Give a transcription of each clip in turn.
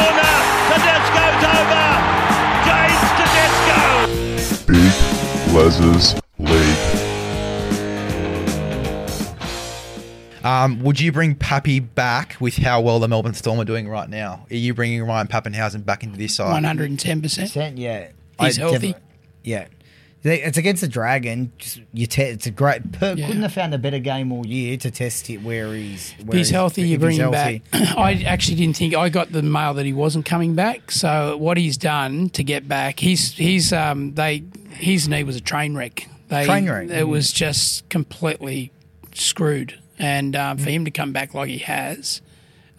for the corner. Tedesco's over. James Tedesco. Big Les's League. Um, would you bring Pappy back with how well the Melbourne Storm are doing right now? Are you bringing Ryan Papenhuyzen back into this side? One hundred and ten percent. Percent, yeah. He's I healthy. Yeah. They- It's against the Dragon. Just, you te- it's a great. Per, Yeah. Couldn't have found a better game all year to test it where he's. Where He's healthy. You bring he's him healthy. back. I actually didn't think. I got the mail that he wasn't coming back. So what he's done to get back, he's he's um they his knee was a train wreck. They, Train wreck, It mm. was just completely screwed. And um, for him to come back like he has,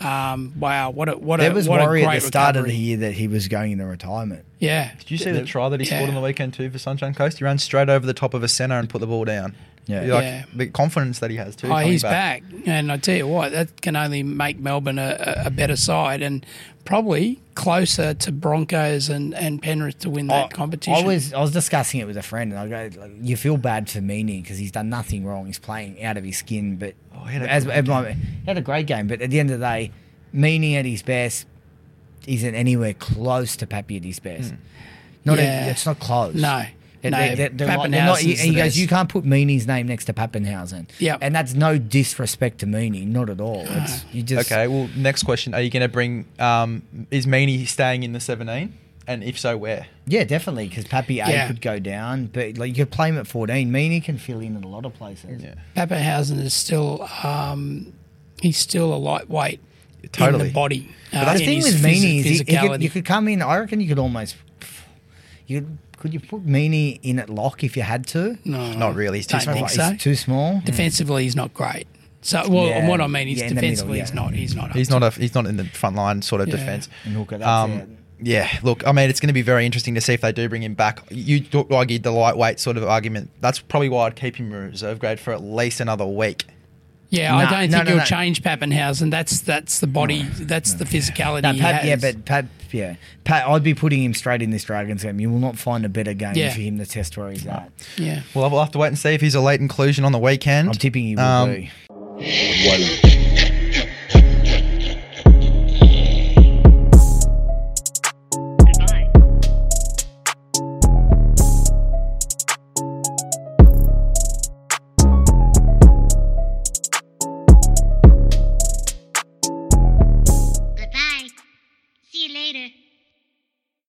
um, wow! What a what a There was what worry a at the start of the year that he was going into retirement. Yeah, Did you see the try that he scored on the weekend too for Sunshine Coast? He ran straight over the top of a centre and put the ball down. Yeah. Like, Yeah. The confidence that he has too. Oh, he's back. and I tell you what, that can only make Melbourne a, a- a better side, and probably closer to Broncos and, and Penrith to win that I- competition. I was I was discussing it with a friend, and I go, like, "You feel bad for Meaney because he's done nothing wrong. He's playing out of his skin, but Oh, he had a as, great my- he had a great game. But at the end of the day, Meaney at his best isn't anywhere close to Pappy at his best. Hmm. Not a- Yeah. it's not close. No. They- No, they- they're they're not- he, he the goes, best. you can't put Meaney's name next to Papenhuyzen. Yep. and that's no disrespect to Meaney, not at all. It's you just Okay. Well, next question: Are you going to bring? Um, is Meaney staying in the seventeen? And if so, where? Yeah, definitely, because Pappy A Yeah. could go down, but like you could play him at fourteen. Meaney can fill in in a lot of places. Yeah. Papenhuyzen is still um, he's still a lightweight in the body. But uh, the thing with Meaney is he, he could, you could come in. I reckon you could almost. You could, could you put Meaney in at lock if you had to? no, Not really. He's too don't small. think He's too small. Defensively, he's not great. So, well, Yeah. what I mean is Yeah, in the middle, defensively, he's not. He's not. He's not a. He's not in the front line sort of Yeah. defense. And Hooker, that's Um, it. yeah, look, I mean, it's going to be very interesting to see if they do bring him back. You d- argued the lightweight sort of argument. That's probably why I'd keep him reserve grade for at least another week. Yeah, I don't no, think no, he'll no. change Papenhuyzen. That's that's the body. That's the physicality. No, he Pat, yeah, but Pat, yeah, Pat. I'd be putting him straight in this Dragons game. You will not find a better game Yeah. for him to test where he's at. yeah. Well, we'll have to wait and see if he's a late inclusion on the weekend. I'm tipping he will Um, be.